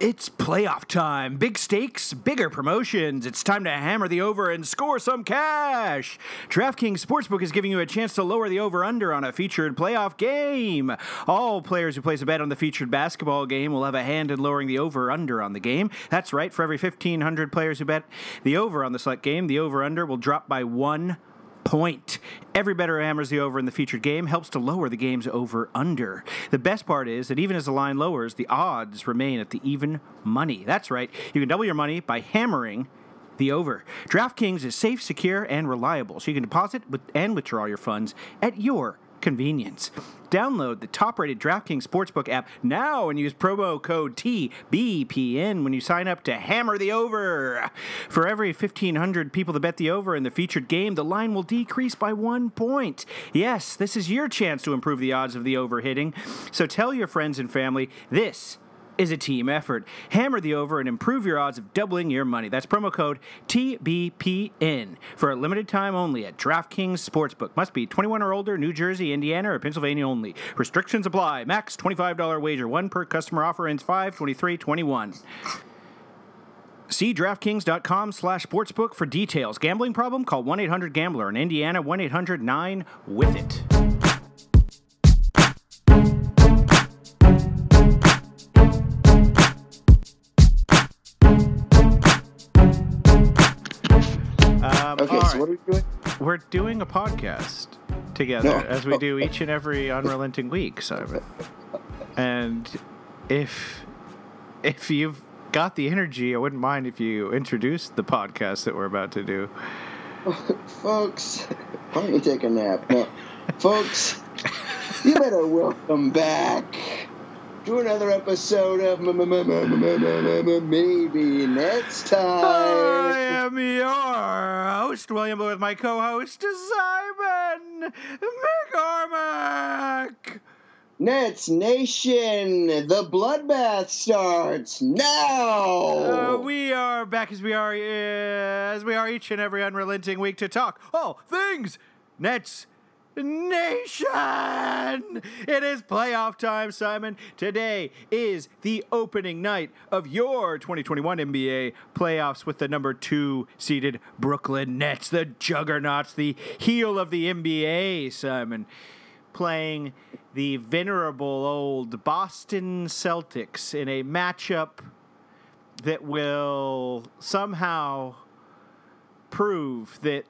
It's playoff time. Big stakes, bigger promotions. It's time to hammer the over and score some cash. DraftKings Sportsbook is giving you a chance to lower the over under on a featured playoff game. All players who place a bet on the featured basketball game will have a hand in lowering the over under on the game. That's right, for every 1,500 players who bet the over on the select game, the over under will drop by one point. Every bettor hammers the over in the featured game helps to lower the game's over under. The best part is that even as the line lowers, the odds remain at the even money. That's right, you can double your money by hammering the over. DraftKings is safe, secure, and reliable, so you can deposit and withdraw your funds at your convenience. Download the top rated DraftKings Sportsbook app now and use promo code TBPN when you sign up to hammer the over. For every 1,500 people to bet the over in the featured game, the line will decrease by one point. Yes, this is your chance to improve the odds of the over hitting. So tell your friends and family this is a team effort. Hammer the over and improve your odds of doubling your money. That's promo code TBPN for a limited time only at DraftKings Sportsbook. Must be 21 or older, New Jersey, Indiana, or Pennsylvania only. Restrictions apply. Max $25 wager. One per customer offer ends 5 23 21. See DraftKings.com slash sportsbook for details. Gambling problem? Call 1 800 Gambler. In Indiana, 1 800 9 with it. Um, Okay, so right. what are we doing? We're doing a podcast together No. as we do each and every unrelenting week, Simon. And if if you've got the energy, I wouldn't mind if you introduced the podcast that we're about to do. Folks, why don't you take a nap? No. Folks, you better welcome back to another episode of Maybe Next Time. I am your host, William, with my co-host Simon McCormack. Nets Nation, the bloodbath starts now. Uh, we are back as we are uh, as we are each and every unrelenting week to talk all things Nets Nation. It is playoff time, Simon. Today is the opening night of your 2021 NBA playoffs with the number two seeded Brooklyn Nets, the juggernauts, the heel of the NBA, Simon playing the venerable old Boston Celtics in a matchup that will somehow prove that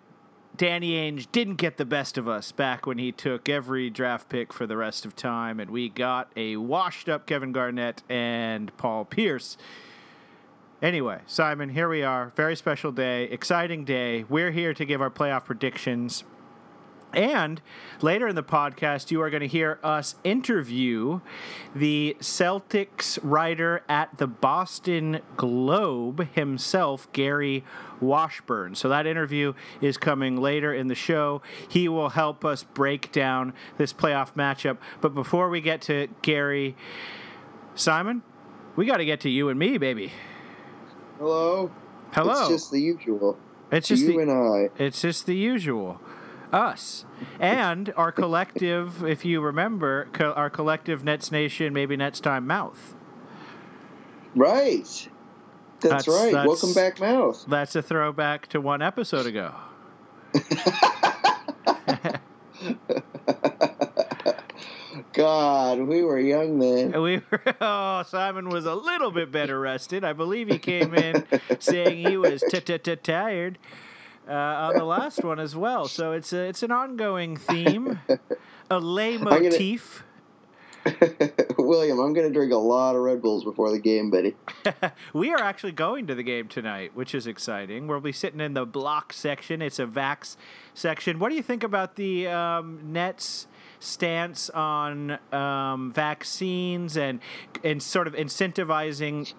Danny Ainge didn't get the best of us back when he took every draft pick for the rest of time, and we got a washed up Kevin Garnett and Paul Pierce. Anyway, Simon, here we are. Very special day, exciting day. We're here to give our playoff predictions. And later in the podcast, you are going to hear us interview the Celtics writer at the Boston Globe himself, Gary Washburn. So that interview is coming later in the show. He will help us break down this playoff matchup. But before we get to Gary, Simon, we got to get to you and me, baby. Hello. Hello. It's just the usual. It's just you the- and I. It's just the usual. Us. And our collective, if you remember, co- our collective Nets Nation, maybe Nets Time mouth. Right. That's, That's- right. that's- Welcome back, Mouth. That's a throwback to one episode ago. God, we were young then. We were, oh, Simon was a little bit better rested. I believe he came in saying he was tired uh, on the last one as well. So it's a, it's an ongoing theme, a lay motif. William, I'm going to drink a lot of Red Bulls before the game, buddy. We are actually going to the game tonight, which is exciting. We'll be sitting in the block section. It's a Vax section. What do you think about the um, Nets' stance on um, vaccines and and sort of incentivizing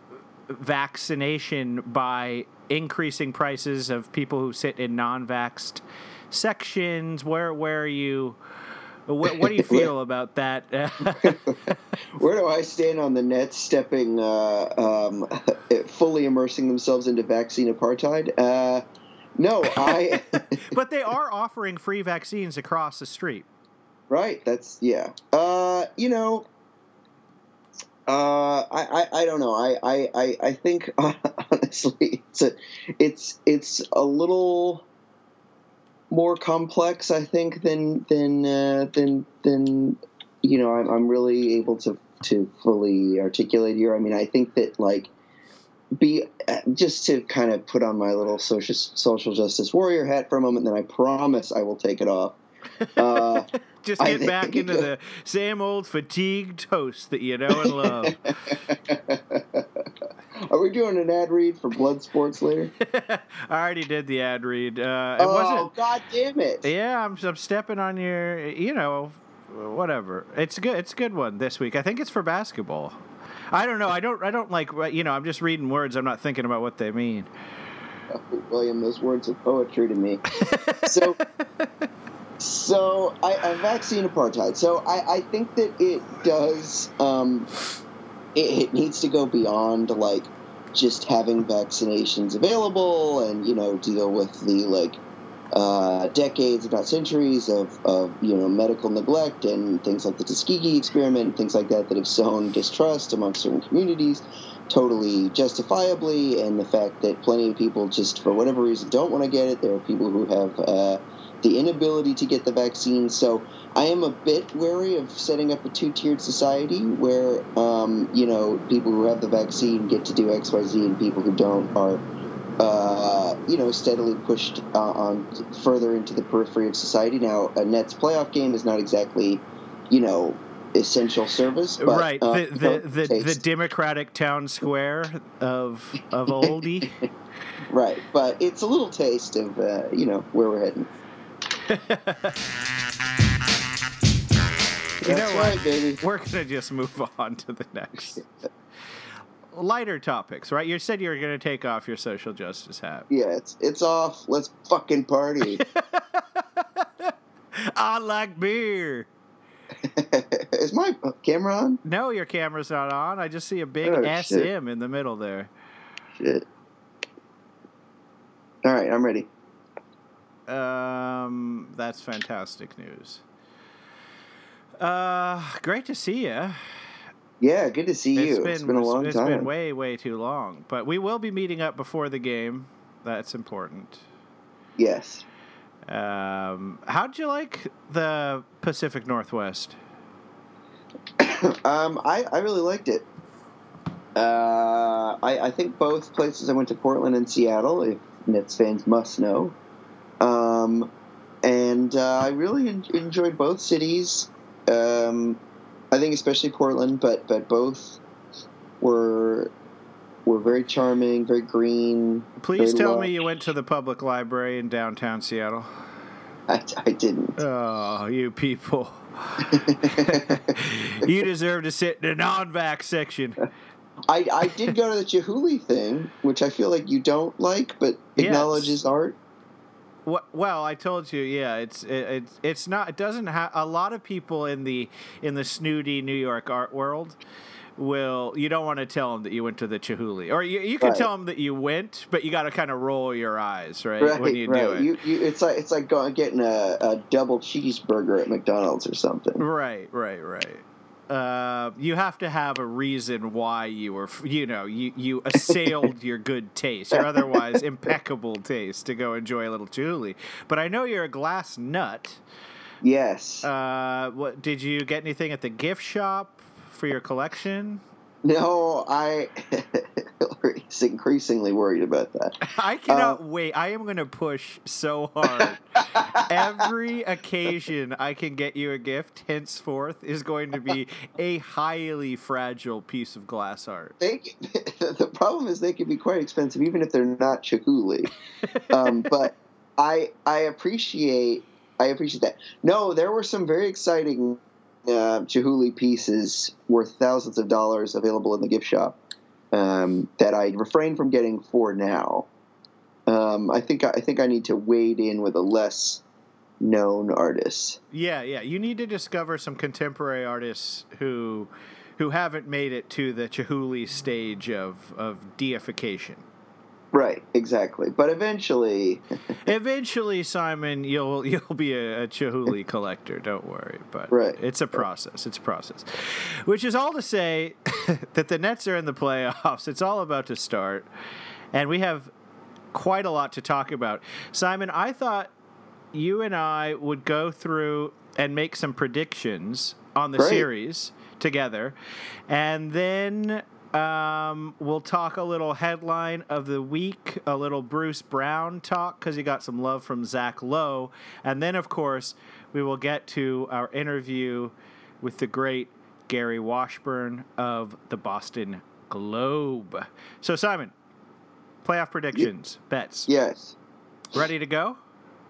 vaccination by increasing prices of people who sit in non-vaxxed sections? Where where are you? What, what do you feel about that? Where do I stand on the Nets stepping, uh, um, fully immersing themselves into vaccine apartheid? Uh, no, I. but they are offering free vaccines across the street. right, that's yeah. Uh, you know, uh, I, I I don't know. I I I, I think honestly, it's a, it's it's a little more complex. I think than than uh, than than you know. I'm I'm really able to to fully articulate here. I mean, I think that like be just to kind of put on my little social social justice warrior hat for a moment. Then I promise I will take it off. Uh, Just get back into the same old fatigued host that you know and love. Are we doing an ad read for Blood Sports later? I already did the ad read. Uh, it oh, wasn't, god damn it! Yeah, I'm, I'm stepping on your. You know, whatever. It's good. It's a good one this week. I think it's for basketball. I don't know. I don't. I don't like. You know, I'm just reading words. I'm not thinking about what they mean. Oh, William, those words are poetry to me. so, so I, I vaccine apartheid. So I, I think that it does. Um, it, it needs to go beyond like just having vaccinations available and you know deal with the like uh, decades, if not centuries, of, of you know medical neglect and things like the Tuskegee experiment and things like that that have sown distrust among certain communities, totally justifiably, and the fact that plenty of people just for whatever reason don't want to get it. There are people who have uh, the inability to get the vaccine. So I am a bit wary of setting up a two-tiered society where um, you know people who have the vaccine get to do X, Y, Z, and people who don't are uh, you know, steadily pushed uh, on further into the periphery of society. Now, a Nets playoff game is not exactly, you know, essential service, but, right? Uh, the the the, the, Democratic town square of of oldie, right? But it's a little taste of uh, you know where we're heading. you That's know right, what? baby. We're gonna just move on to the next lighter topics, right? You said you were going to take off your social justice hat. Yeah, it's it's off. Let's fucking party. I like beer. Is my camera on? No, your camera's not on. I just see a big Oh, SM shit. in the middle there. Shit. All right, I'm ready. Um, that's fantastic news. Uh, great to see you. Yeah, good to see you. it's been a long it's time. been way, way too long. But we will be meeting up before the game. That's important. yes. Um, how'd you like the Pacific Northwest? um, I, I really liked it. Uh, I, I think both places I went to Portland and Seattle, if Nets fans must know. Um, and uh, I really en- enjoyed both cities. Um, I think especially Portland, but but both were were very charming, very green. Please very tell lush. me you went to the public library in downtown Seattle. I, I didn't. Oh, you people. you deserve to sit in the non-vax section. I, I did go to the Chihuly thing, which I feel like you don't like, but Yes. acknowledges art. Well, I told you, yeah, it's it, it's it's not. It doesn't have a lot of people in the in the snooty New York art world. Will you don't want to tell them that you went to the Chihuly, or you you can Right. tell them that you went, but you got to kind of roll your eyes, right, Right, when you right. do it. You, you, it's like it's like going getting a, a double cheeseburger at McDonald's or something. Right, right, right. Uh, you have to have a reason why you were, you know, you, you assailed your good taste, your otherwise impeccable taste to go enjoy a little Chihuly. But I know you're a glass nut. Yes. Uh, what did you get anything at the gift shop for your collection? No, I is increasingly worried about that. I cannot wait. I am going to push so hard. Every occasion I can get you a gift henceforth is going to be a highly fragile piece of glass art. They, the problem is they can be quite expensive, even if they're not Chihuly. um, but I I appreciate I appreciate that. No, there were some very exciting uh, Chihuly pieces worth thousands of dollars available in the gift shop um, that I refrain from getting for now. Um, I think I think I need to wade in with a less known artist. Yeah, yeah. You need to discover some contemporary artists who who haven't made it to the Chihuly stage of, of deification. Right, exactly. But eventually, Eventually, Simon, you'll you'll be a, a Chihuly collector. Don't worry. But Right. it's a process. It's a process. Which is all to say that the Nets are in the playoffs. It's all about to start, and we have quite a lot to talk about. Simon, I thought you and I would go through and make some predictions on the Great. series together, and then um, we'll talk a little headline of the week, a little Bruce Brown talk because he got some love from Zach Lowe, and then of course we will get to our interview with the great Gary Washburn of the Boston Globe. So Simon, playoff predictions, bets, yes. ready to go?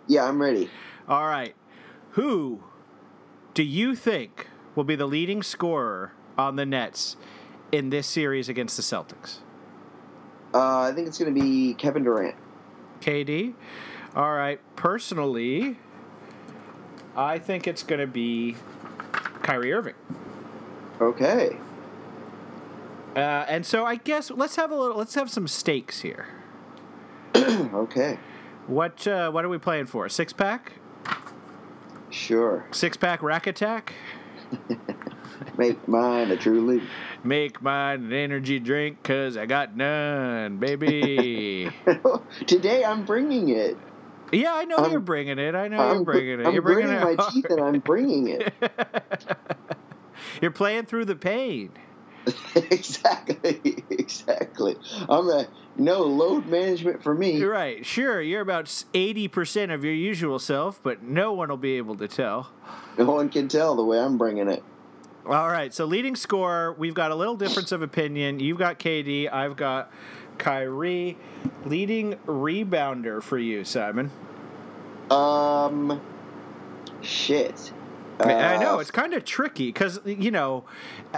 Yeah, I'm ready. All right. Who do you think will be the leading scorer on the Nets in this series against the Celtics? Uh, I think it's going to be Kevin Durant. KD? All right. Personally, I think it's going to be Kyrie Irving. Okay. Uh, and so I guess let's have a little let's have some stakes here. okay. What uh, what are we playing for? Six pack? Sure. Six pack rack attack? Make mine a truly. Make mine an energy drink cuz I got none, baby. Today I'm bringing it. Yeah, I know I'm- you're bringing it. I know I'm, you're bringing it. I'm you're bringing gritting it. my teeth and I'm bringing it. you're playing through the pain. exactly. Exactly. I'm a no load management for me. You're right. Sure, you're about 80% of your usual self, but no one will be able to tell. No one can tell the way I'm bringing it. All right, so leading scorer, we've got a little difference of opinion. You've got KD, I've got Kyrie. Leading rebounder for you, Simon. Um, shit. I- I know Uh, it's kind of tricky because you know,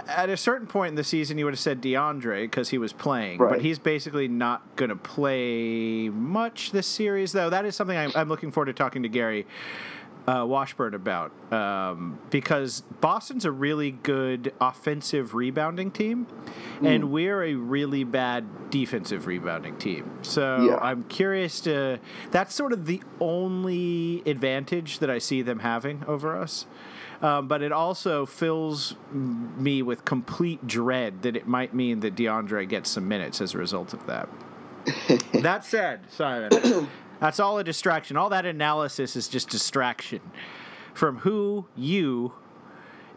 at a certain point in the season, you would have said DeAndre because he was playing, but he's basically not going to play much this series. Though that is something I'm, I'm looking forward to talking to Gary uh, Washburn about um, because Boston's a really good offensive rebounding team, and we're a really bad defensive rebounding team. So Yeah. I'm curious to. That's sort of the only advantage that I see them having over us. Um, but it also fills me with complete dread that it might mean that DeAndre gets some minutes as a result of that. that said, Simon, that's all a distraction. All that analysis is just distraction from who you,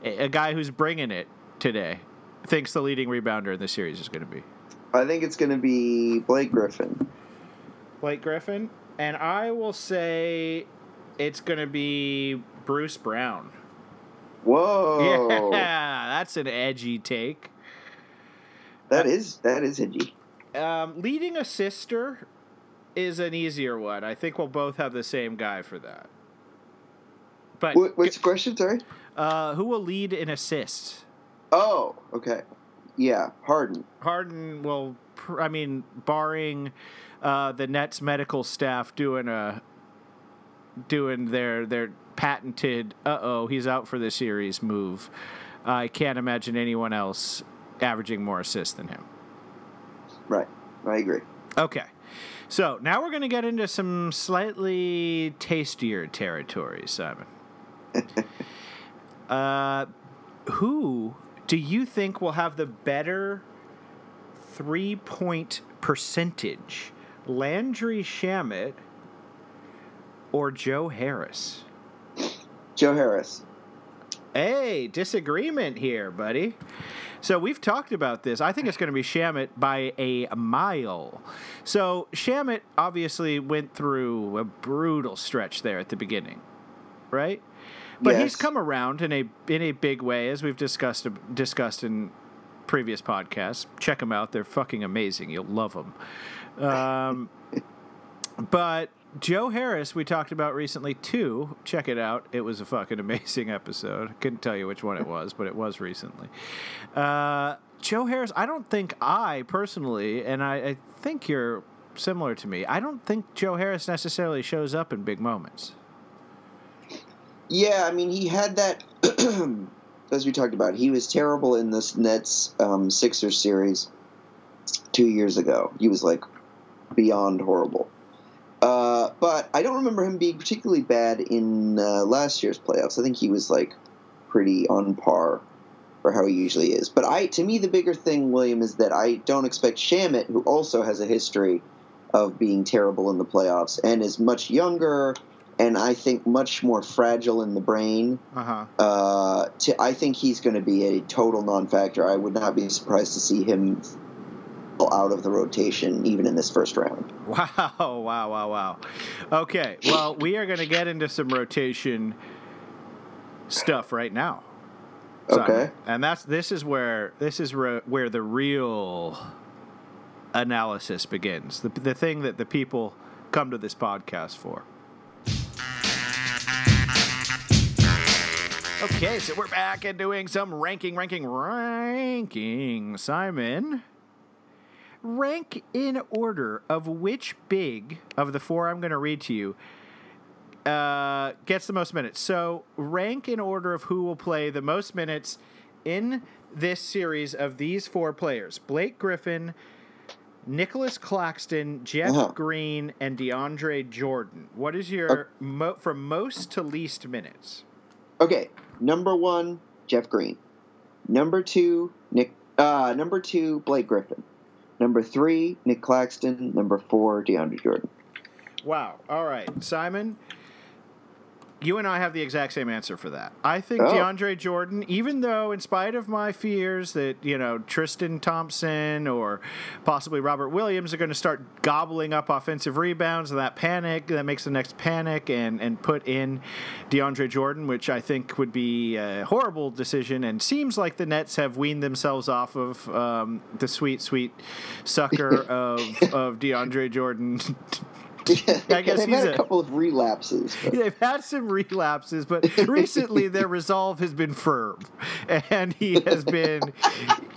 a guy who's bringing it today, thinks the leading rebounder in the series is going to be. I think it's going to be Blake Griffin. Blake Griffin, and I will say it's going to be Bruce Brown. Whoa. Yeah, that's an edgy take. That is that is edgy. Um, leading a sister is an easier one. I think we'll both have the same guy for that. But What, what's the question? Sorry. uh, who will lead in assists? Oh, okay. Yeah, Harden. Harden will. I mean, barring uh, the Nets medical staff doing a doing their their patented "uh oh he's out for the series" move, I can't imagine anyone else averaging more assists than him. Right. I agree. Okay. So now we're going to get into some slightly tastier territory, Simon. uh, who do you think will have the better three point percentage? Landry Shamet or Joe Harris? Joe Harris. Hey, disagreement here, buddy. So we've talked about this. I think it's going to be Shamet by a mile. So Shamet obviously went through a brutal stretch there at the beginning, right? But he's come around in a in a big way, as we've discussed discussed in previous podcasts. Check them out; they're fucking amazing. You'll love them. Um, but Joe Harris, we talked about recently too. Check it out. It was a fucking amazing episode. Couldn't tell you which one it was, but it was recently. Uh, Joe Harris, I don't think I personally, and I, I think you're similar to me, I don't think Joe Harris necessarily shows up in big moments. Yeah, I mean, he had that, as we talked about, he was terrible in this Nets um, Sixers series two years ago. He was like beyond horrible. Uh, but I don't remember him being particularly bad in uh, last year's playoffs. I think he was like pretty on par for how he usually is. But I, to me, the bigger thing, William, is that I don't expect Shamet, who also has a history of being terrible in the playoffs and is much younger and I think much more fragile in the brain. Uh-huh. Uh, to, I think he's going to be a total non-factor. I would not be surprised to see him out of the rotation even in this first round. Wow, wow, wow, wow. Okay, well, we are going to get into some rotation stuff right now. Simon. Okay. And that's this is where this is re- where the real analysis begins. The the thing that the people come to this podcast for. Okay, so we're back and doing some ranking, ranking, ranking. Simon, rank in order of which big of the four I'm going to read to you uh, gets the most minutes. So rank in order of who will play the most minutes in this series of these four players: Blake Griffin, Nicholas Claxton, Jeff Uh-huh. Green, and DeAndre Jordan. What is your mo- from most to least minutes? Okay, number one, Jeff Green. Number two, Nick. Uh, number two, Blake Griffin. Number three, Nick Claxton. Number four, DeAndre Jordan. Wow. All right, Simon. You and I have the exact same answer for that. I think Oh. DeAndre Jordan, even though, in spite of my fears that, you know, Tristan Thompson or possibly Robert Williams are going to start gobbling up offensive rebounds and that panic, that makes the next panic and, and put in DeAndre Jordan, which I think would be a horrible decision and seems like the Nets have weaned themselves off of um, the sweet, sweet sucker of, of DeAndre Jordan. I guess they've he's had a- a couple of relapses. but- They've had some relapses, but recently their resolve has been firm, and he has been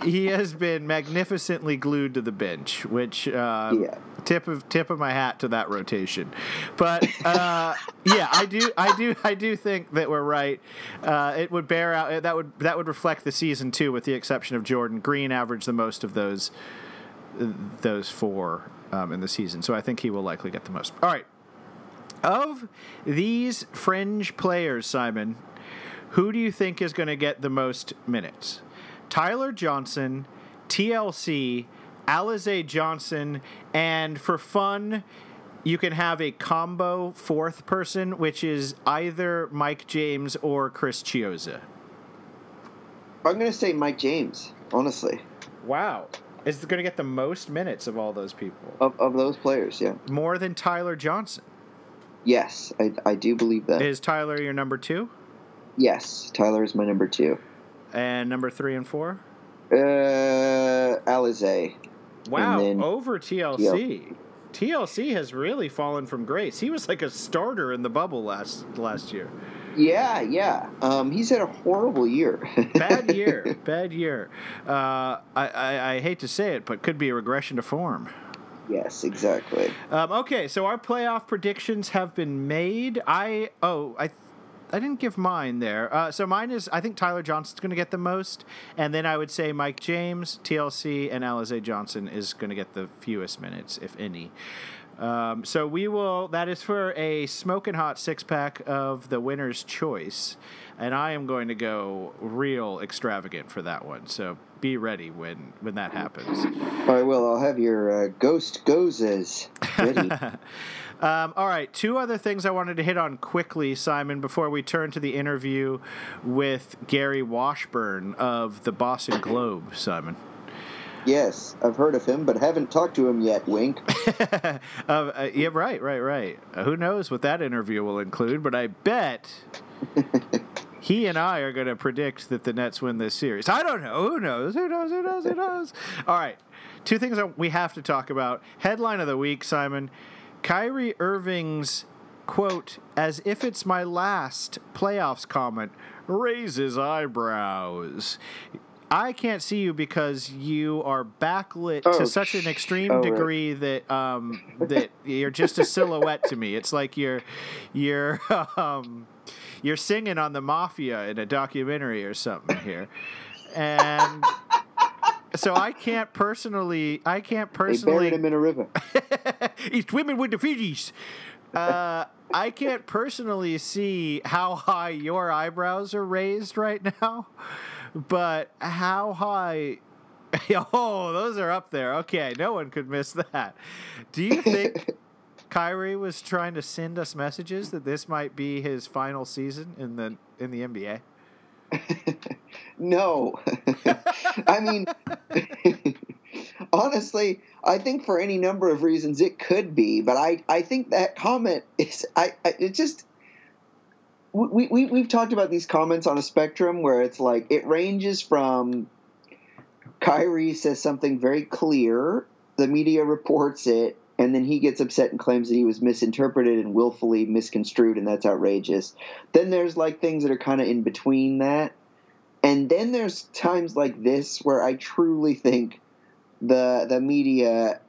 he has been magnificently glued to the bench. Which uh, Yeah. tip of tip of my hat to that rotation. But uh, yeah, I do I do I do think that we're right. Uh, it would bear out that would that would reflect the season too, with the exception of Jordan Green, averaged the most of those those four um, in the season. So I think he will likely get the most. All right. Of these fringe players, Simon, who do you think is going to get the most minutes? Tyler Johnson, TLC, Alize Johnson, and for fun, you can have a combo fourth person, which is either Mike James or Chris Chiozza. I'm going to say Mike James, honestly, Wow. Is going to get the most minutes of all those people. of, of those players. Yeah. More than Tyler Johnson. Yes, I, I do believe that. Is Tyler your number two? yes, Tyler is my number two. And number three and four? Uh, Alize. Wow, then over TLC. TLC has really fallen from grace. He was like a starter in the bubble last last year. Yeah, yeah. Um, he's had a horrible year. Bad year, bad year. Uh, I, I, I hate to say it, but could be a regression to form. yes, exactly. Um, okay, so our playoff predictions have been made. I oh I. I didn't give mine there. Uh, so mine is I think Tyler Johnson's going to get the most, and then I would say Mike James, TLC, and Alize Johnson is going to get the fewest minutes, if any. Um, so we will. That is for a smoking hot six pack of the winner's choice, and I am going to go real extravagant for that one. So be ready when when that happens. All right, well, I'll have your uh, ghost gozes ready. Um, all right, two other things I wanted to hit on quickly, Simon, before we turn to the interview with Gary Washburn of the Boston Globe, Simon. Yes, I've heard of him, but haven't talked to him yet. Wink. uh, uh, yeah, right, right, right. Uh, who knows what that interview will include, but I bet he and I are going to predict that the Nets win this series. I don't know. Who knows? Who knows? Who knows? Who knows? All right. Two things that we have to talk about. Headline of the week, Simon. Kyrie Irving's quote, as if it's my last playoffs comment, raises eyebrows. I can't see you because you are backlit Oh, to such an extreme oh, right. degree that um, that you're just a silhouette to me. It's like you're you're um, you're singing on the mafia in a documentary or something here, and so I can't personally, I can't They personally. buried him in a river. He's swimming with the Fijis. Uh, I can't personally see how high your eyebrows are raised right now, but how high. Oh, those are up there. Okay, no one could miss that. Do you think Kyrie was trying to send us messages that this might be his final season in the in the NBA? No. I mean, honestly, I think for any number of reasons it could be, but I, I think that comment is, I, I it just, we, we, we've talked about these comments on a spectrum where it's like, it ranges from Kyrie says something very clear, the media reports it, and then he gets upset and claims that he was misinterpreted and willfully misconstrued, and that's outrageous. Then there's like things that are kind of in between that. And then there's times like this where I truly think the the media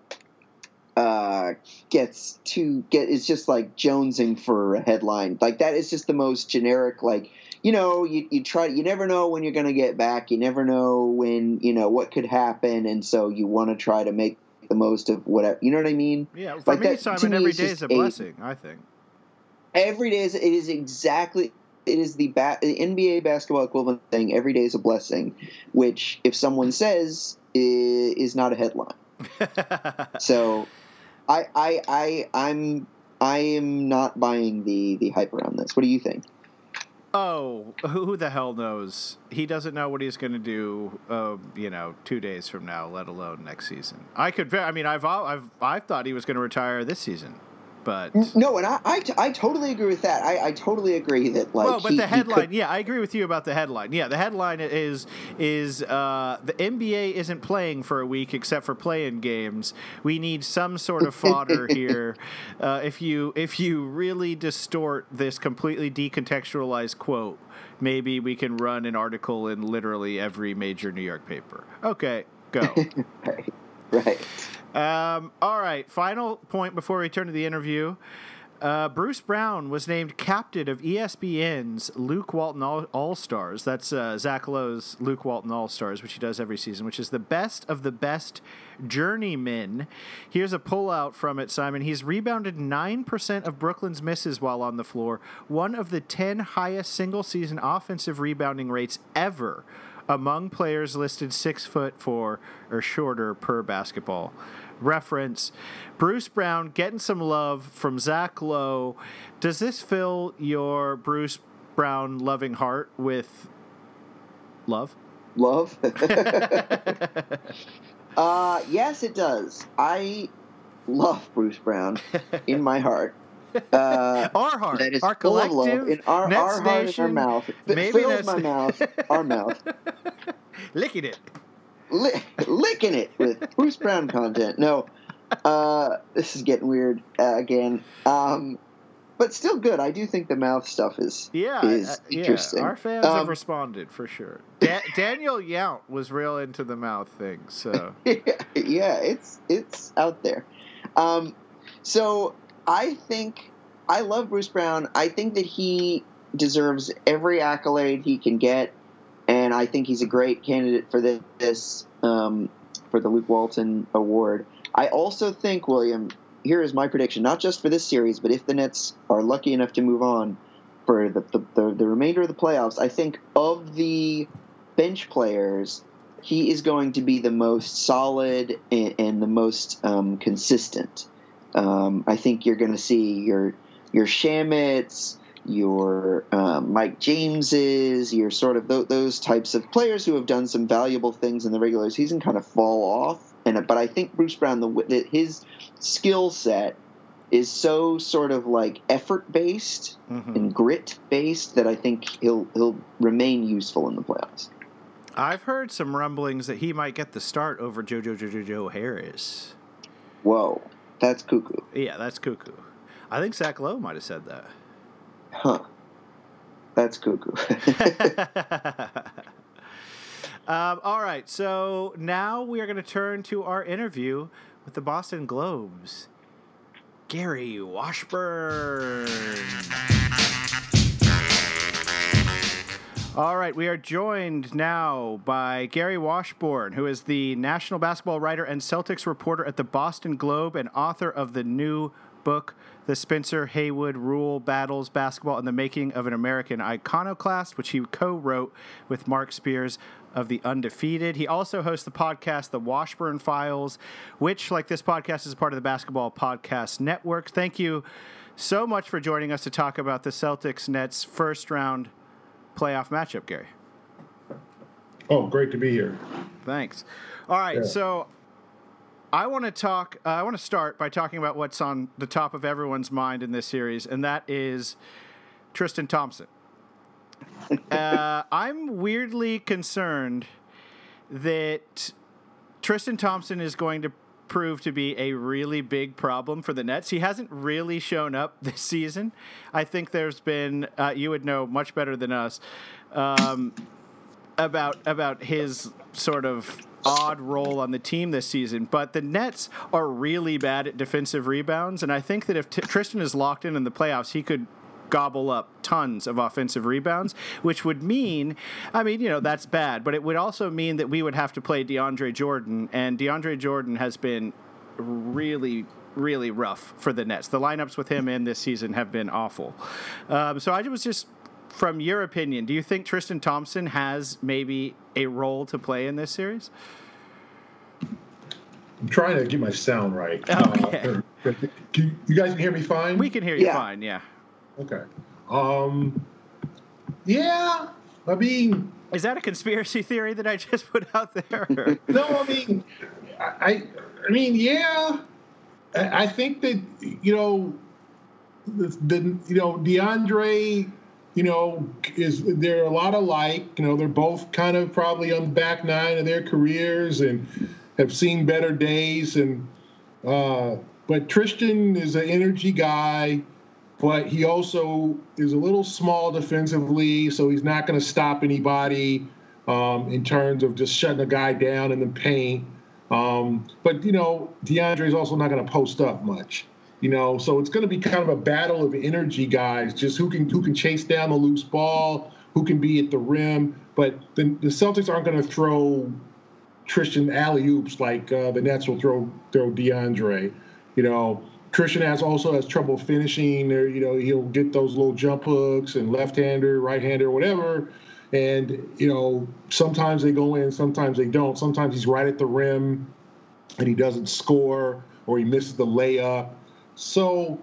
uh, gets to get is just like jonesing for a headline. Like that is just the most generic. Like you know, you, you try. You never know when you're going to get back. You never know when you know what could happen, and so you want to try to make the most of whatever. You know what I mean? Yeah, for Like me, that, Simon, me, every day is a a- blessing. I think. Every day is it is exactly it is the, ba- the NBA basketball equivalent thing. Every day is a blessing, which if someone says is not a headline. So, I I I I'm I am not buying the the hype around this. What do you think? Oh, who the hell knows? He doesn't know what he's going to do. Uh, you know, two days from now, let alone next season. I could. I mean, I've I've I've thought he was going to retire this season, but No, and I I totally agree with that. I, I totally agree that like well, but he- the he headline. could- yeah, I agree with you about the headline. Yeah, the headline is is uh, the NBA isn't playing for a week except for playing games. We need some sort of fodder here. Uh, if you if you really distort this completely decontextualized quote, maybe we can run an article in literally every major New York paper. Okay, go. right, right. Um, all right, final point before we turn to the interview. Uh, Bruce Brown was named captain of ESPN's Luke Walton All Stars. That's uh, Zach Lowe's Luke Walton All Stars, which he does every season, which is the best of the best journeymen. Here's a pullout from it, Simon. He's rebounded 9% of Brooklyn's misses while on the floor, one of the 10 highest single season offensive rebounding rates ever among players listed six foot four or shorter per basketball reference. Bruce Brown getting some love from Zach Lowe. Does this fill your Bruce Brown loving heart with love? Love. uh, yes, it does. I love Bruce Brown in my heart. Uh, Our heart, that is our full of collective, love in our, Nets our heart and our mouth. It maybe fills my mouth, our mouth, licking it. Li- licking it with Bruce Brown content. No, uh, this is getting weird uh, again. Um, but still good. I do think the mouth stuff is Yeah, is uh, yeah. interesting. Our fans have Um, responded for sure. Da- Daniel Yount was real into the mouth thing, so yeah, it's it's out there. Um, so I think I love Bruce Brown. I think that he deserves every accolade he can get, and I think he's a great candidate for this, this um, for the Luke Walton Award. I also think William. Here is my prediction, not just for this series, but if the Nets are lucky enough to move on for the the, the, the remainder of the playoffs, I think of the bench players, he is going to be the most solid and, and the most um, consistent. Um, I think you're going to see your your Shamets, your um, Mike Jameses, your sort of th- those types of players who have done some valuable things in the regular season kind of fall off. And but I think Bruce Brown, the his skill set is so sort of like effort based mhm. and grit based that I think he'll he'll remain useful in the playoffs. I've heard some rumblings that he might get the start over JoJo JoJo Joe Harris. Whoa, that's cuckoo, Yeah, that's cuckoo. I think Zach Lowe might have said that. Huh? That's cuckoo. um, all right, so now we are going to turn to our interview with the Boston Globes. Gary Washburn. All right, we are joined now by Gary Washburn, who is the national basketball writer and Celtics reporter at the Boston Globe and author of the new book, The Spencer Haywood Rule Battles Basketball and the Making of an American Iconoclast, which he co wrote with Marc Spears of The Undefeated. He also hosts the podcast, The Washburn Files, which, like this podcast, is part of the Basketball Podcast Network. Thank you so much for joining us to talk about the Celtics Nets first round playoff matchup, Gary. Oh, great to be here. Thanks. All right, yeah. so I want to talk. Uh, I want to start by talking about what's on the top of everyone's mind in this series, and that is Tristan Thompson. uh, I'm weirdly concerned that Tristan Thompson is going to prove to be a really big problem for the Nets. He hasn't really shown up this season. I think there's been uh, you would know much better than us um, about about his sort of odd role on the team this season. But the Nets are really bad at defensive rebounds, and I think that if T- Tristan is locked in in the playoffs, he could gobble up tons of offensive rebounds, which would mean, I mean, you know, that's bad, but it would also mean that we would have to play DeAndre Jordan, and DeAndre Jordan has been really really rough for the Nets. The lineups with him in this season have been awful. Um, so I was just, from your opinion, do you think Tristan Thompson has maybe a role to play in this series? I'm trying to get my sound right. Okay. Uh, you, you guys can hear me fine? We can hear you yeah. fine, yeah. Okay. Um, yeah, I mean, is that a conspiracy theory that I just put out there? no, I mean, I, I mean, yeah, I think that you know, the, the you know DeAndre, you know, is they're a lot alike. You know, they're both kind of probably on the back nine of their careers and have seen better days. And uh, but Tristan is an energy guy but he also is a little small defensively, so he's not going to stop anybody um, in terms of just shutting a guy down in the paint. Um, but you know, DeAndre is also not going to post up much. You know, so it's going to be kind of a battle of energy guys, just who can who can chase down the loose ball, who can be at the rim. But the, the Celtics aren't going to throw Tristan alley oops like uh, the Nets will throw throw DeAndre. You know, Tristan has also has trouble finishing. There, you know, he'll get those little jump hooks and left-hander, right-hander, whatever. And you know, sometimes they go in, sometimes they don't. Sometimes he's right at the rim, and he doesn't score, or he misses the layup. So,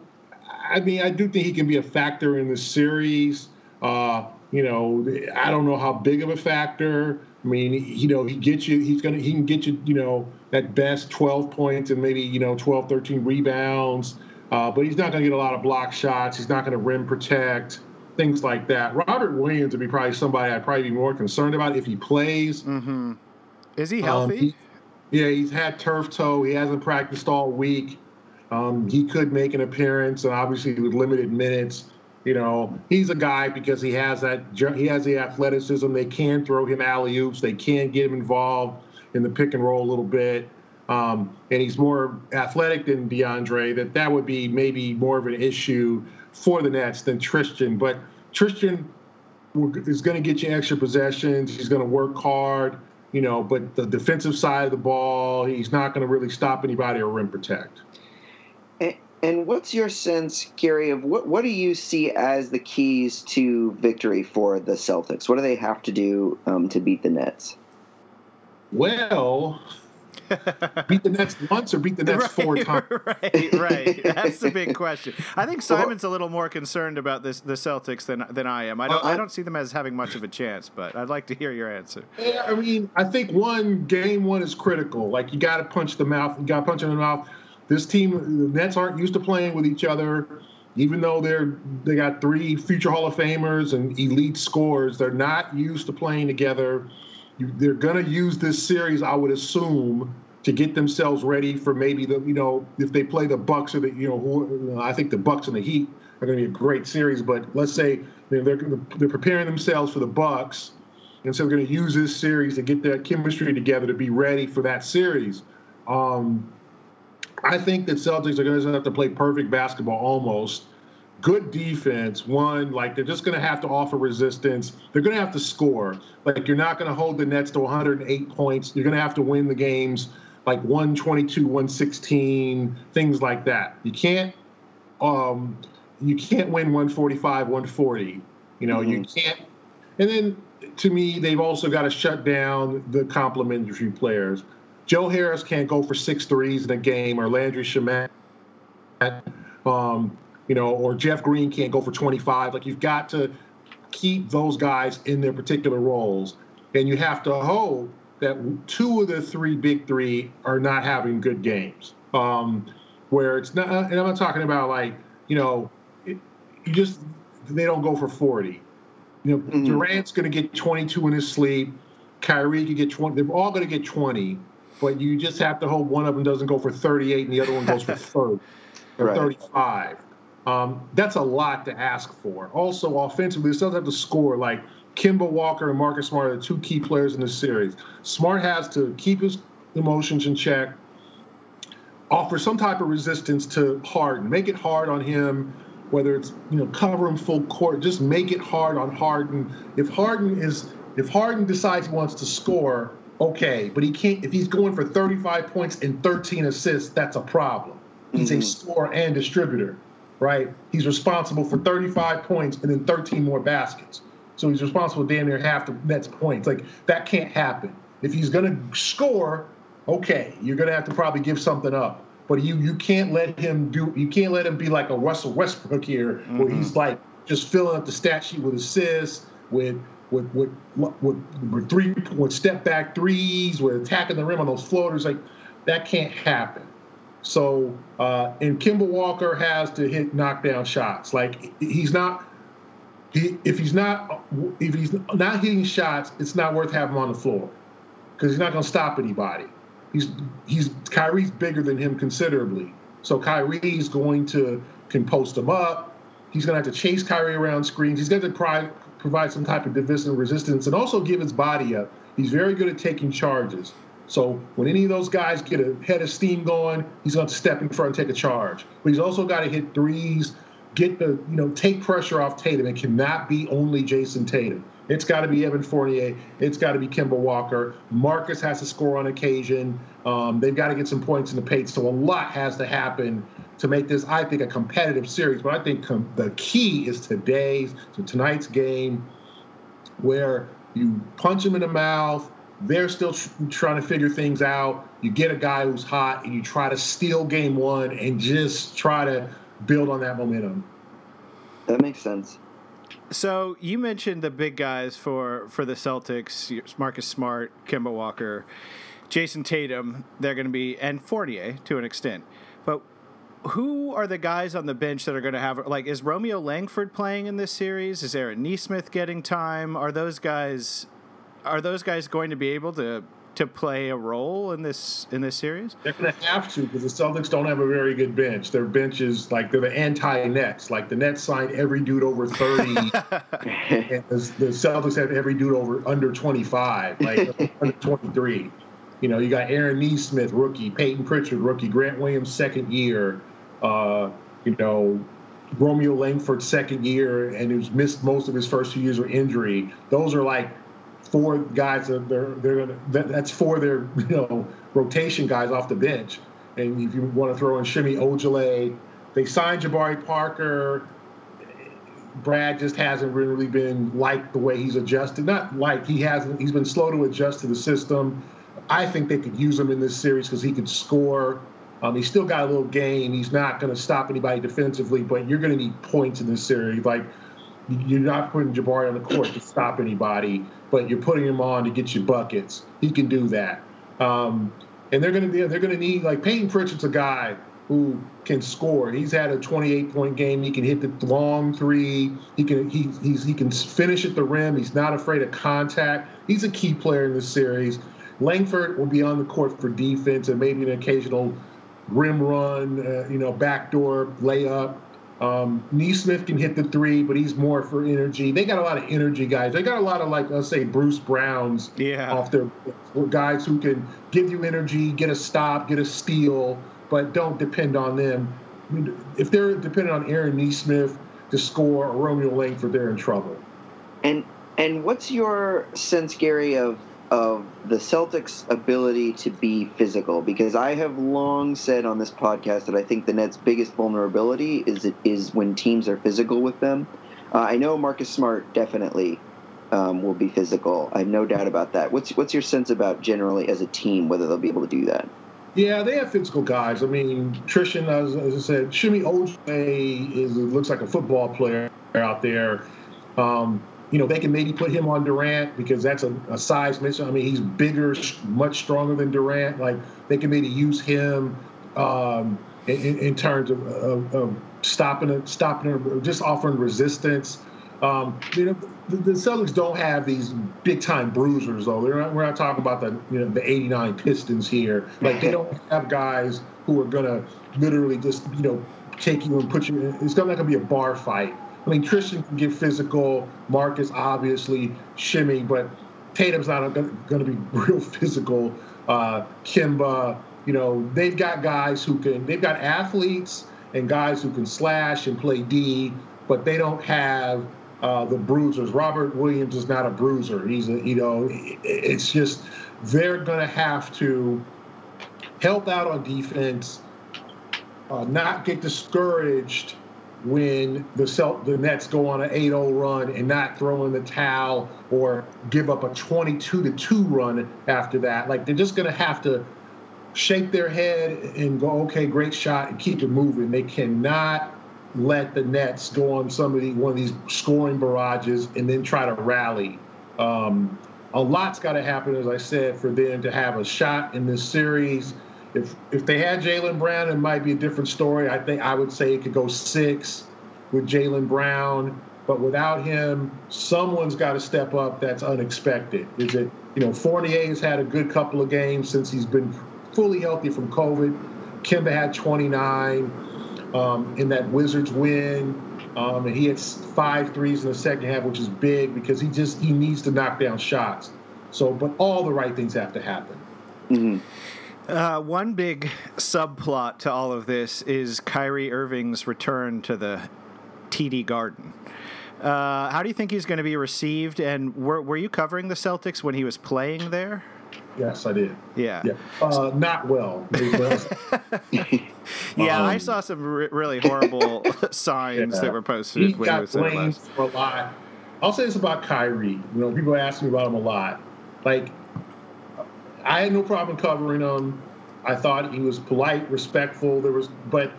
I mean, I do think he can be a factor in the series. Uh, you know, I don't know how big of a factor. I mean, you know, he gets you. He's gonna. He can get you. You know, at best 12 points and maybe you know 12, 13 rebounds. Uh, but he's not going to get a lot of block shots. He's not going to rim protect, things like that. Robert Williams would be probably somebody I'd probably be more concerned about if he plays. Mm-hmm. Is he healthy? Um, he, yeah, he's had turf toe. He hasn't practiced all week. Um, he could make an appearance, and obviously with limited minutes. You know, he's a guy because he has that. He has the athleticism. They can throw him alley oops. They can get him involved in the pick and roll a little bit. Um, and he's more athletic than DeAndre. That that would be maybe more of an issue for the Nets than Tristan. But Tristan is going to get you extra possessions. He's going to work hard, you know. But the defensive side of the ball, he's not going to really stop anybody or rim protect. And what's your sense, Gary, of what, what do you see as the keys to victory for the Celtics? What do they have to do um, to beat the Nets? Well, beat the Nets once or beat the Nets right, four times? Right, right. That's the big question. I think Simon's a little more concerned about this the Celtics than than I am. I don't I don't see them as having much of a chance, but I'd like to hear your answer. Yeah, I mean, I think one game one is critical. Like you got to punch the mouth. You got to punch in the mouth. This team, the Nets aren't used to playing with each other. Even though they're they got three future Hall of Famers and elite scorers, they're not used to playing together they're going to use this series, I would assume, to get themselves ready for maybe the you know if they play the Bucks or the you know who, I think the Bucks and the Heat are going to be a great series. But let's say they're they're preparing themselves for the Bucks, and so they're going to use this series to get that chemistry together to be ready for that series. Um, I think that Celtics are going to have to play perfect basketball almost good defense. One, like they're just going to have to offer resistance. They're going to have to score. Like you're not going to hold the Nets to 108 points. You're going to have to win the games like 122, 116, things like that. You can't. Um, you can't win 145, 140. You know, mm-hmm. you can't. And then to me, they've also got to shut down the complementary players. Joe Harris can't go for six threes in a game, or Landry Shamet, um, you know, or Jeff Green can't go for 25. Like you've got to keep those guys in their particular roles, and you have to hope that two of the three big three are not having good games. Um, where it's not, and I'm not talking about like you know, it, you just they don't go for 40. You know, mm-hmm. Durant's going to get 22 in his sleep. Kyrie could get 20. They're all going to get 20, but you just have to hope one of them doesn't go for 38 and the other one goes for 30 or right. 35. Um, that's a lot to ask for. Also, offensively, they still have to score. Like Kemba Walker and Marcus Smart are the two key players in this series. Smart has to keep his emotions in check, offer some type of resistance to Harden, make it hard on him whether it's you know cover him full court, just make it hard on Harden. If Harden is if Harden decides he wants to score, okay, but he can't. If he's going for 35 points and 13 assists, that's a problem. He's mm-hmm. a scorer and distributor, right? He's responsible for 35 points and then 13 more baskets. So he's responsible damn near half the Nets points. Like that can't happen. If he's going to score, okay, you're going to have to probably give something up but you you can't let him do you can't let him be like a Russell Westbrook here, mm-hmm. where he's like just filling up the stat sheet with assists, with with with with, three with step back threes, with attacking the rim on those floaters. Like that can't happen. So uh, and Kemba Walker has to hit knockdown shots. Like he's not. He, if he's not if he's not hitting shots, it's not worth having him on the floor because he's not going to stop anybody he's he's Kyrie's bigger than him considerably. So Kyrie's going to can post him up. He's going to have to chase Kyrie around screens. He's going to provide provide some type of defensive resistance and also give his body up. He's very good at taking charges. So when any of those guys get a head of steam going, he's going to step in front and take a charge. But he's also got to hit threes, get the you know take pressure off Tatum. It cannot be only Jayson Tatum. It's got to be Evan Fournier. It's got to be Kemba Walker. Marcus has to score on occasion. Um, they've got to get some points in the paint. So a lot has to happen to make this, I think, a competitive series. But I think com- the key is today's, so tonight's game, where you punch them in the mouth. They're still tr- trying to figure things out. You get a guy who's hot, and you try to steal game one and just try to build on that momentum. That makes sense. So you mentioned the big guys for for the Celtics: Marcus Smart, Kemba Walker, Jayson Tatum. They're going to be and Fournier to an extent. But who are the guys on the bench that are going to have like is Romeo Langford playing in this series? Is Aaron Nesmith getting time? Are those guys are those guys going to be able to to play a role in this in this series? They're going to have to because the Celtics don't have a very good bench. Their bench is like they're the anti-Nets. Like the Nets signed every dude over thirty, and the, the, Celtics have every dude over under twenty-five, like under twenty-three. You know, you got Aaron Nesmith, rookie, Payton Pritchard, rookie, Grant Williams, second year. Uh, you know, Romeo Langford, second year, and who's missed most of his first two years with injury. Those are like four guys that they're they're gonna that's four their you know rotation guys off the bench. And if you want to throw in Semi Ojeleye, they signed Jabari Parker. Brad just hasn't really been like the way he's adjusted. Not like he hasn't. He's been slow to adjust to the system. I think they could use him in this series because he could score. Um, he's still got a little game. He's not going to stop anybody defensively, but you're going to need points in this series. Like you're not putting Jabari on the court to stop anybody but you're putting him on to get you buckets. He can do that. Um, and they're going to they're going to need like Payton Pritchard's a guy who can score. He's had a 28 point game. He can hit the long three. He can he he's, he can finish at the rim. He's not afraid of contact. He's a key player in this series. Langford will be on the court for defense and maybe an occasional rim run, uh, you know, backdoor layup. Um, Nesmith can hit the three, but he's more for energy. They got a lot of energy guys. They got a lot of like let's say Bruce Browns yeah. off their guys who can give you energy, get a stop, get a steal, but don't depend on them. If they're dependent on Aaron Nesmith to score or Romeo Langford, they're in trouble. And and what's your sense, Gary, of of the Celtics' ability to be physical? Because I have long said on this podcast that I think the Nets' biggest vulnerability is it is when teams are physical with them. Uh, I know Marcus Smart definitely um, will be physical. I have no doubt about that. What's what's your sense about generally as a team whether they'll be able to do that? Yeah, they have physical guys. I mean, Tristan, as, as I said, Semi Ojeleye is looks like a football player out there. Um, you know, they can maybe put him on Durant because that's a, a size mission. I mean, he's bigger, much stronger than Durant. Like they can maybe use him um, in, in, terms of, of, of stopping it, stopping it, just offering resistance. Um, you know, the, the, Celtics don't have these big time bruisers though. They're not, we're not talking about the you know the '89 Pistons here. Like they don't have guys who are gonna literally just you know take you and put you. In, it's not gonna be a bar fight. I mean, Tristan can get physical. Marcus obviously shimmy, but Tatum's not going to be real physical. Uh, Kemba, you know, they've got guys who can. They've got athletes and guys who can slash and play D, but they don't have uh, the bruisers. Robert Williams is not a bruiser. He's a, you know, it's just they're going to have to help out on defense, uh, not get discouraged when the Celt- the Nets go on an 8-0 run and not throw in the towel or give up a 22 to 2 run after that. Like they're just going to have to shake their head and go, okay, great shot, and keep it moving. They cannot let the Nets go on some of the one of these scoring barrages and then try to rally. Um, a lot's got to happen, as I said, for them to have a shot in this series. If if they had Jaylen Brown, it might be a different story. I think I would say it could go six with Jaylen Brown, but without him, someone's got to step up. That's unexpected. Is it you know Fournier's had a good couple of games since he's been fully healthy from COVID. Kemba had 29 um, in that Wizards win. Um, and he had five threes in the second half, which is big because he just he needs to knock down shots. So, but all the right things have to happen. Mm-hmm. Uh, one big subplot to all of this is Kyrie Irving's return to the TD Garden. Uh, how do you think he's going to be received? And were, were you covering the Celtics when he was playing there? Yes, I did. Yeah. Yeah. Uh, not well. yeah, um, I saw some really horrible signs yeah. that were posted he when he was blamed for a lot. I'll say this about Kyrie. You know, people ask me about him a lot. Like, I had no problem covering him. I thought he was polite, respectful. There was, but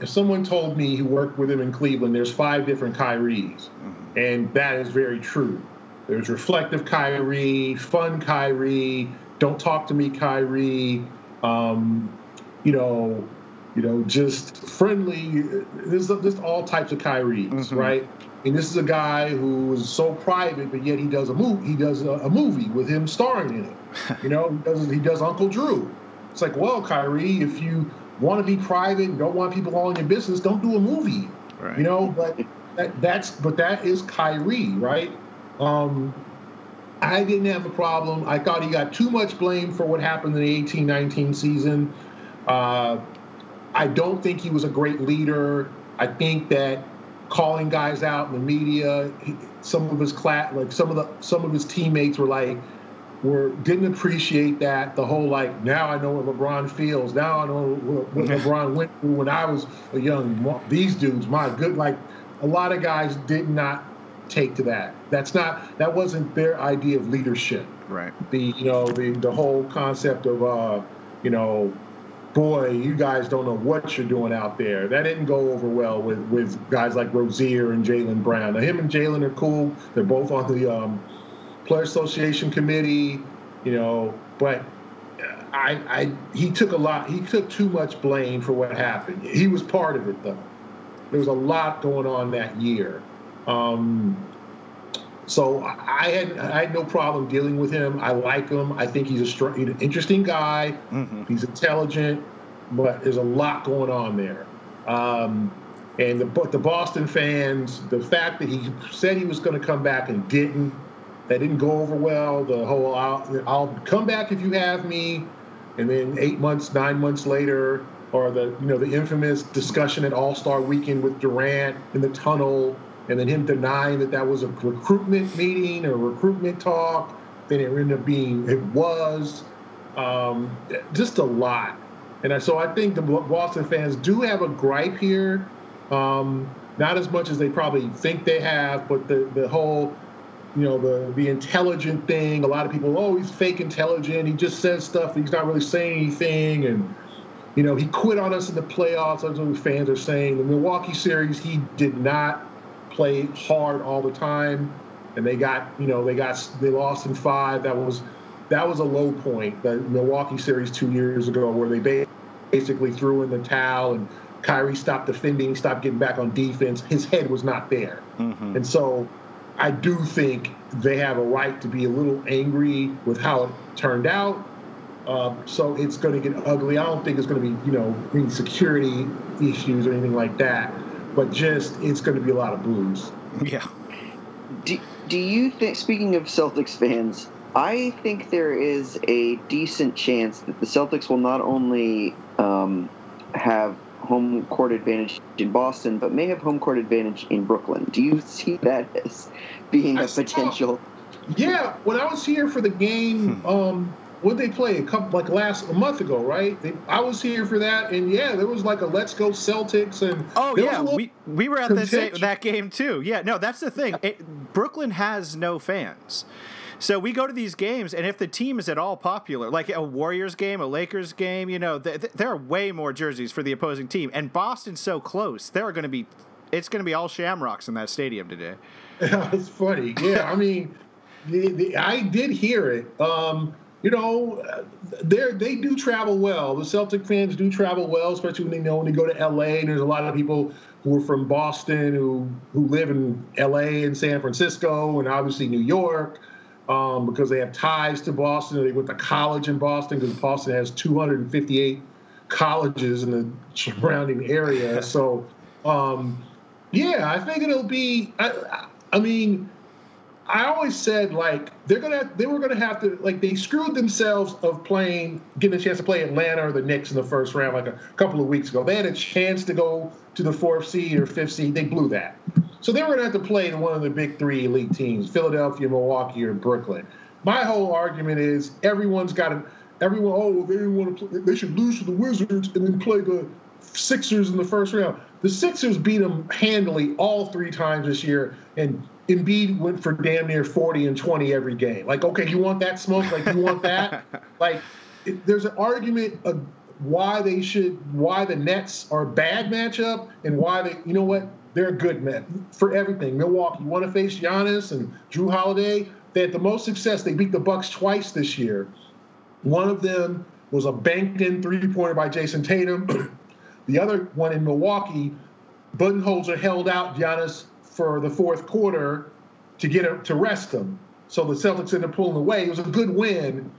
if someone told me he worked with him in Cleveland, there's five different Kyries, mm-hmm. and that is very true. There's reflective Kyrie, fun Kyrie, don't talk to me, Kyrie. Um, you know, you know, just friendly. There's there's all types of Kyries, mm-hmm. right? And this is a guy who is so private, but yet he does a movie. He does a, a movie with him starring in it. You know, he does he does Uncle Drew. It's like, well, Kyrie, if you want to be private and don't want people all in your business, don't do a movie. Right. You know, but that, that's but that is Kyrie, right? Um, I didn't have a problem. I thought he got too much blame for what happened in the 18 19 season. Uh, I don't think he was a great leader. I think that calling guys out in the media, he, some of his class, like some of the some of his teammates were like, were didn't appreciate that. The whole like now I know what LeBron feels. Now I know what, what LeBron went through when I was a young. These dudes, my good, like a lot of guys did not take to that. That's not that wasn't their idea of leadership. Right. The you know the the whole concept of uh you know boy you guys don't know what you're doing out there. That didn't go over well with with guys like Rozier and Jaylen Brown. Now him and Jaylen are cool. They're both on the um, Player Association committee. You know, but I, I he took a lot. He took too much blame for what happened. He was part of it though. There was a lot going on that year. Um, so I had I had no problem dealing with him. I like him. I think he's a str- he's an interesting guy. Mm-hmm. He's intelligent, but there's a lot going on there. Um, and the the Boston fans, the fact that he said he was going to come back and didn't, that didn't go over well. The whole I'll, I'll come back if you have me, and then eight months, nine months later, or the you know the infamous discussion at All Star Weekend with Durant in the tunnel, and then him denying that that was a recruitment meeting or recruitment talk. Then it ended up being it was um, just a lot. And so I think the Boston fans do have a gripe here. Um, not as much as they probably think they have, but the, the whole, you know, the, the intelligent thing. A lot of people, oh, he's fake intelligent. He just says stuff. He's not really saying anything. And, you know, he quit on us in the playoffs. That's what the fans are saying. The Milwaukee series, he did not play hard all the time. And they got, you know, they got, they lost in five. That was, that was a low point. The Milwaukee series two years ago, where they basically threw in the towel and Kyrie stopped defending, stopped getting back on defense. His head was not there. Mm-hmm. And so I do think they have a right to be a little angry with how it turned out. Uh, so it's going to get ugly. I don't think it's going to be, you know, any security issues or anything like that. But just it's going to be a lot of blues. Yeah. Do, do you think, speaking of Celtics fans, I think there is a decent chance that the Celtics will not only um, have home court advantage in Boston, but may have home court advantage in Brooklyn. Do you see that as being a potential? Yeah, when I was here for the game, hmm. um, what they play a couple like last a month ago, right? They, I was here for that, and yeah, there was like a "Let's go Celtics" and oh yeah, we we were at the, that game too. Yeah, no, that's the thing. It, Brooklyn has no fans. So we go to these games, and if the team is at all popular, like a Warriors game, a Lakers game, you know, th- th- there are way more jerseys for the opposing team. And Boston's so close, there are going to be, it's going to be all Shamrocks in that stadium today. It's funny. Yeah, I mean, the, the, I did hear it. Um, you know, they they do travel well. The Celtic fans do travel well, especially when they know when they go to L.A. And there's a lot of people who are from Boston who who live in L.A. and San Francisco and obviously New York um, because they have ties to Boston. They went to college in Boston because Boston has 258 colleges in the surrounding area. So, um, yeah, I think it'll be. I, I mean, I always said like they're gonna they were gonna have to like they screwed themselves of playing getting a chance to play Atlanta or the Knicks in the first round like a couple of weeks ago. They had a chance to go to the fourth seed or fifth seed. They blew that. So they were gonna have to play one of the big three elite teams, Philadelphia, Milwaukee, or Brooklyn. My whole argument is everyone's got to everyone. Oh, they want to. Play, they should lose to the Wizards and then play the Sixers in the first round. The Sixers beat them handily all three times this year, and Embiid went for damn near 40 and 20 every game. Like, okay, you want that smoke? Like, you want that? like, it, there's an argument of why they should, why the Nets are a bad matchup, and why they, you know what, they're a good man for everything. Milwaukee, you want to face Giannis and Jrue Holiday? They had the most success. They beat the Bucks twice this year. One of them was a banked-in three-pointer by Jayson Tatum. the other one in Milwaukee, Budenholzer held out Giannis for the fourth quarter to get him, to rest them. So the Celtics ended up pulling away. It was a good win,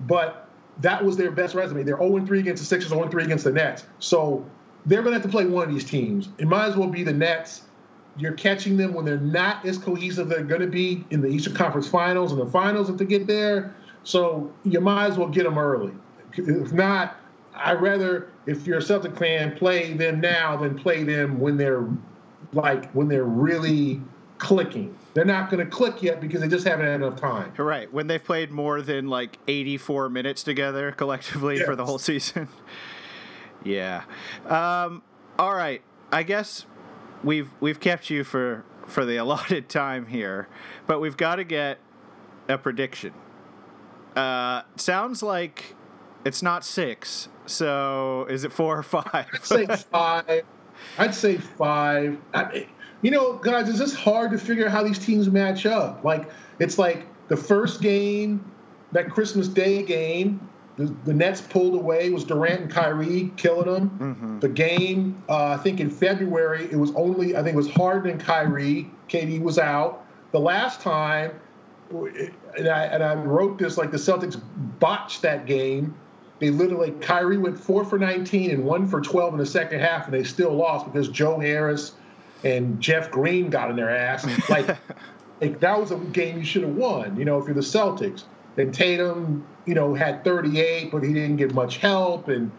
but that was their best resume. They're 0 3 against the Sixers, 0 3 against the Nets. So they're going to have to play one of these teams. It might as well be the Nets. You're catching them when they're not as cohesive. They're going to be in the Eastern Conference Finals and the finals if they get there. So you might as well get them early. If not, I'd rather, if you're a Celtic fan, play them now than play them when they're like when they're really clicking. They're not going to click yet because they just haven't had enough time. Right. When they've played more than like 84 minutes together collectively yes. for the whole season. yeah. Um, all right. I guess we've we've kept you for for the allotted time here, but we've got to get a prediction. Uh, sounds like it's not six. So is it four or five? say five. I'd say five. I, you know, guys, it's just hard to figure out how these teams match up. Like, it's like the first game, that Christmas Day game, the, the Nets pulled away was Durant and Kyrie killing them. Mm-hmm. The game, uh, I think in February, it was only, I think it was Harden and Kyrie. KD was out. The last time, and I, and I wrote this like the Celtics botched that game they literally Kyrie went four for 19 and one for 12 in the second half, and they still lost because Joe Harris and Jeff Green got in their ass. Like, like that was a game you should have won. You know, if you're the Celtics. And Tatum, you know, had 38, but he didn't get much help. And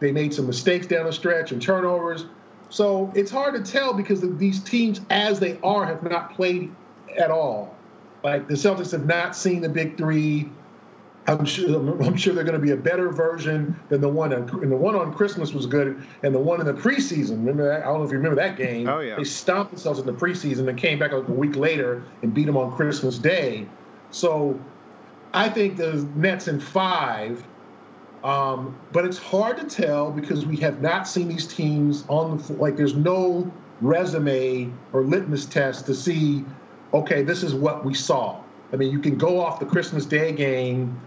they made some mistakes down the stretch and turnovers. So it's hard to tell because these teams, as they are, have not played at all. Like the Celtics have not seen the big three. I'm sure, I'm sure they're going to be a better version than the one on, and the one on Christmas was good, and the one in the preseason. Remember that? I don't know if you remember that game. Oh yeah. They stomped themselves in the preseason and came back like a week later and beat them on Christmas Day. So, I think the Nets in five, um, but it's hard to tell because we have not seen these teams on the like. There's no resume or litmus test to see. Okay, this is what we saw. I mean, you can go off the Christmas Day game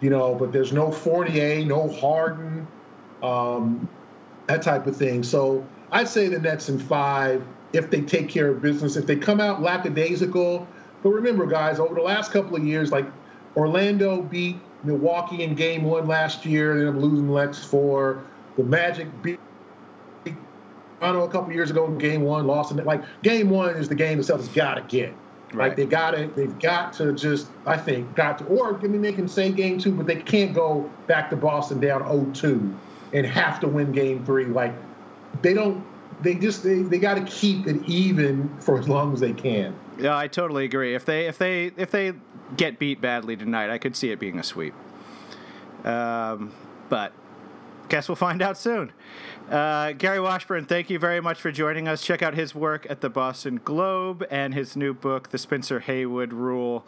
you know, but there's no Fournier, no Harden, um, that type of thing. So I'd say the Nets in five if they take care of business. If they come out lackadaisical, but remember, guys, over the last couple of years, like Orlando beat Milwaukee in Game One last year, ended up losing Lex four. The Magic beat I know a couple years ago in Game One, lost in it. Like Game One is the game the Celtics got to get. Right. Like they got to, they've got to just, I think, got to, or I mean, they can say game two, but they can't go back to Boston down 0-2 and have to win game three. Like they don't, they just, they, they got to keep it even for as long as they can. Yeah, I totally agree. If they, if they, if they get beat badly tonight, I could see it being a sweep. Um, but guess we'll find out soon. Uh, Gary Washburn, thank you very much for joining us. Check out his work at the Boston Globe and his new book, The Spencer Haywood Rule.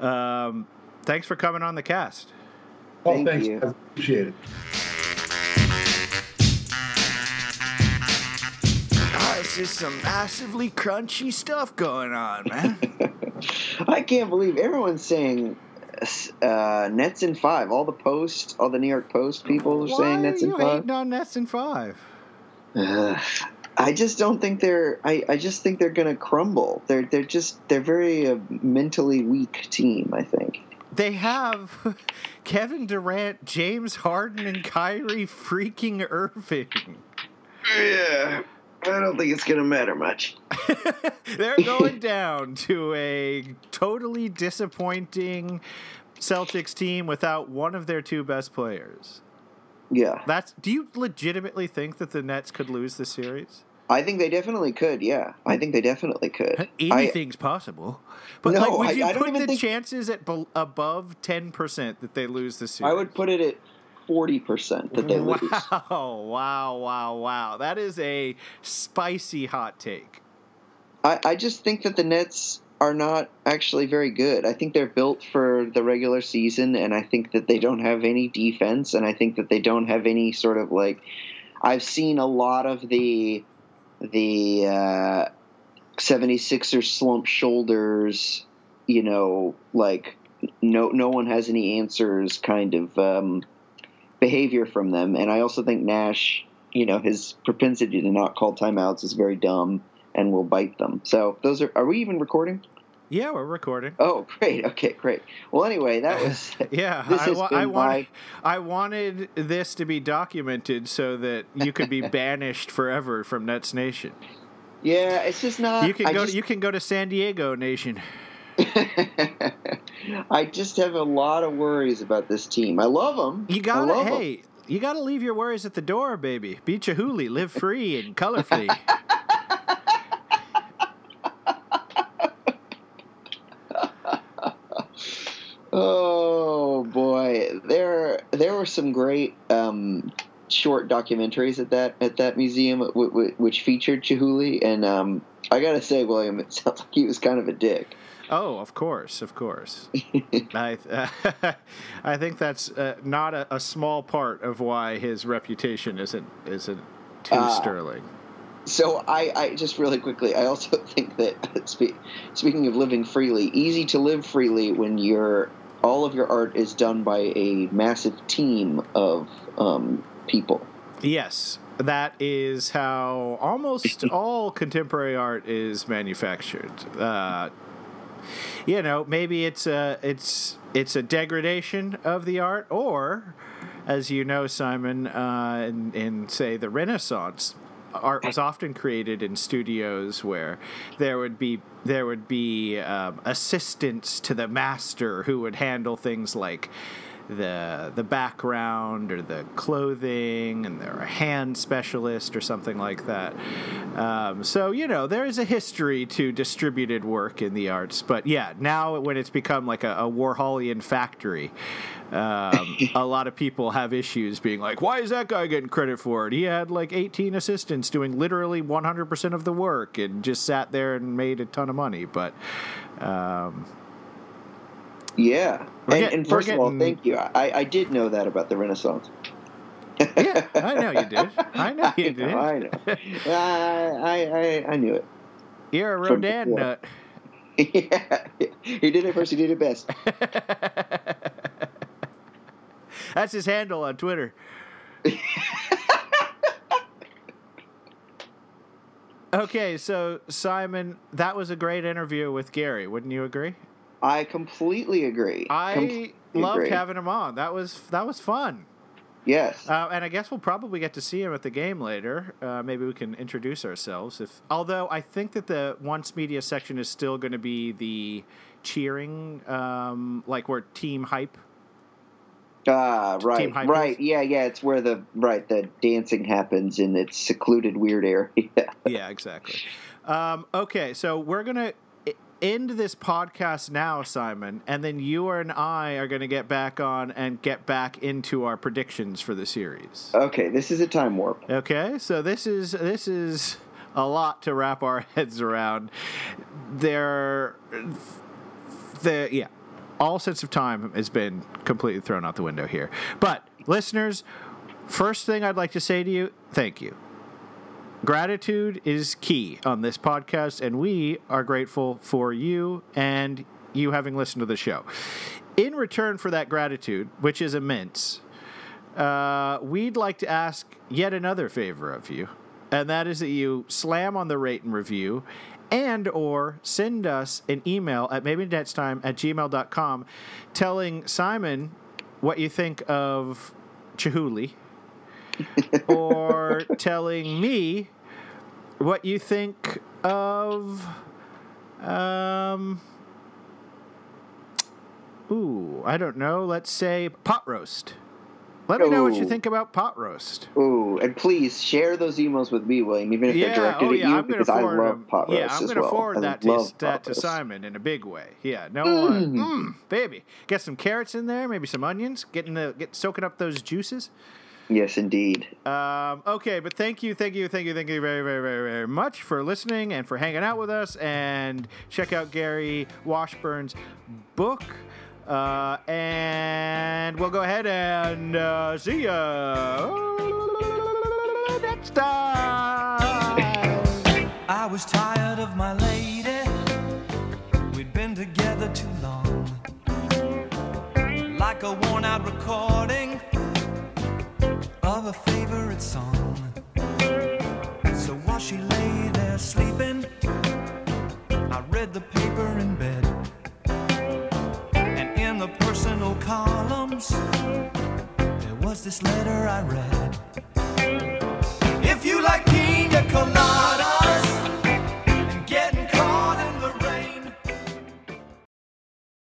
Um, thanks for coming on the cast. Oh, Thank thanks. You. I appreciate it. Oh, this is some massively crunchy stuff going on, man. I can't believe everyone's saying uh, Nets in five. All the Post, all the New York Post people are Why saying Nets in five. Hating on Nets in five. Uh, I just don't think they're. I, I just think they're going to crumble. They're they're just they're very a uh, mentally weak team. I think they have Kevin Durant, James Harden, and Kyrie freaking Irving. Yeah. I don't think it's going to matter much. They're going down to a totally disappointing Celtics team without one of their two best players. Yeah. That's do you legitimately think that the Nets could lose the series? I think they definitely could. Yeah, I think they definitely could. Anything's I, possible. But no, like, would you I, I put the think... chances at above ten percent that they lose the series? I would put it at forty percent that they wow, lose. Wow! Wow! Wow! Wow! That is a spicy hot take. I, I just think that the Nets are not actually very good. I think they're built for the regular season, and I think that they don't have any defense, and I think that they don't have any sort of like. I've seen a lot of the the uh, 76ers slump shoulders, you know, like no no one has any answers kind of um, behavior from them. And I also think Nash, you know, his propensity to not call timeouts is very dumb and will bite them. So those are. Are we even recording? Yeah, we're recording. Oh, great. Okay, great. Well, anyway, that was. yeah, this I, I, wanted, my... I wanted this to be documented so that you could be banished forever from Nets Nation. Yeah, it's just not. You can go. Just... You can go to San Diego Nation. I just have a lot of worries about this team. I love them. You gotta. Hey, them. you gotta leave your worries at the door, baby. Be Chihuly, live free and colorfully. oh boy, there there were some great um, short documentaries at that at that museum, w- w- which featured Chihuly, and um, I gotta say, William, it sounds like he was kind of a dick. Oh, of course, of course. I uh, I think that's uh, not a, a, small part of why his reputation isn't isn't too uh, sterling. So I, I just really quickly, I also think that spe- speaking of living freely, easy to live freely when your all of your art is done by a massive team of um, people. Yes, that is how almost all contemporary art is manufactured. Uh, you know, maybe it's a it's it's a degradation of the art, or, as you know, Simon, uh, in, in say the Renaissance, art was often created in studios where there would be there would be um, assistants to the master who would handle things like the the background or the clothing, and they're a hand specialist or something like that. Um, so you know there is a history to distributed work in the arts, but yeah, now when it's become like a, a Warholian factory. Um, a lot of people have issues being like, why is that guy getting credit for it? He had like 18 assistants doing literally 100% of the work and just sat there and made a ton of money. But um, Yeah. And, get- and first of all, thank you. I, I did know that about the Renaissance. yeah, I know you did. I know you I did. know. I know. I, I, I, knew it. You're a before. nut. yeah. He did it first. He did it best. That's his handle on Twitter. okay, so Simon, that was a great interview with Gary. Wouldn't you agree? I completely agree. I Completely loved agree. having him on. That was that was fun. Yes. Uh, and I guess we'll probably get to see him at the game later. Uh, maybe we can introduce ourselves. If although I think that the once media section is still going to be the cheering, um, like where team hype. Ah, right, hype right. is? Yeah, yeah. It's where the right the dancing happens in its secluded, weird area. Yeah, exactly. Um, okay, so we're gonna end this podcast now, Simon, and then you and I are gonna get back on and get back into our predictions for the series. okay, this is a time warp. Okay, so this is this is a lot to wrap our heads around. There, the yeah, all sense of time has been completely thrown out the window here. But listeners, first thing I'd like to say to you, thank you. Gratitude is key on this podcast, and we are grateful for you and you having listened to the show. In return for that gratitude, which is immense, uh, we'd like to ask yet another favor of you, and that is that you slam on the rate and review and or send us an email at maybe next time at gmail.com telling Simon what you think of Chihuly or telling me what you think of um ooh i don't know let's say pot roast let me know what you think about pot roast Ooh, and please share those emails with me, William, even if they're directed oh at you, I'm because I love them. pot roast Yeah, I'm as gonna well. forward that to, that to. Simon in a big way. Yeah, no one, mm, baby, get some carrots in there, maybe some onions, getting the get soaking up those juices. Yes, indeed. Um, okay, but thank you, thank you, thank you, thank you very, very, very, very much for listening and for hanging out with us. And check out Gary Washburn's book. Uh, and we'll go ahead and uh, see ya next time. I was tired of my lady. We'd been together too long. Like a worn out recording of a favorite song. So while she lay there sleeping, I read the paper in bed. And in the personal columns, there was this letter I read. If you like pina colada.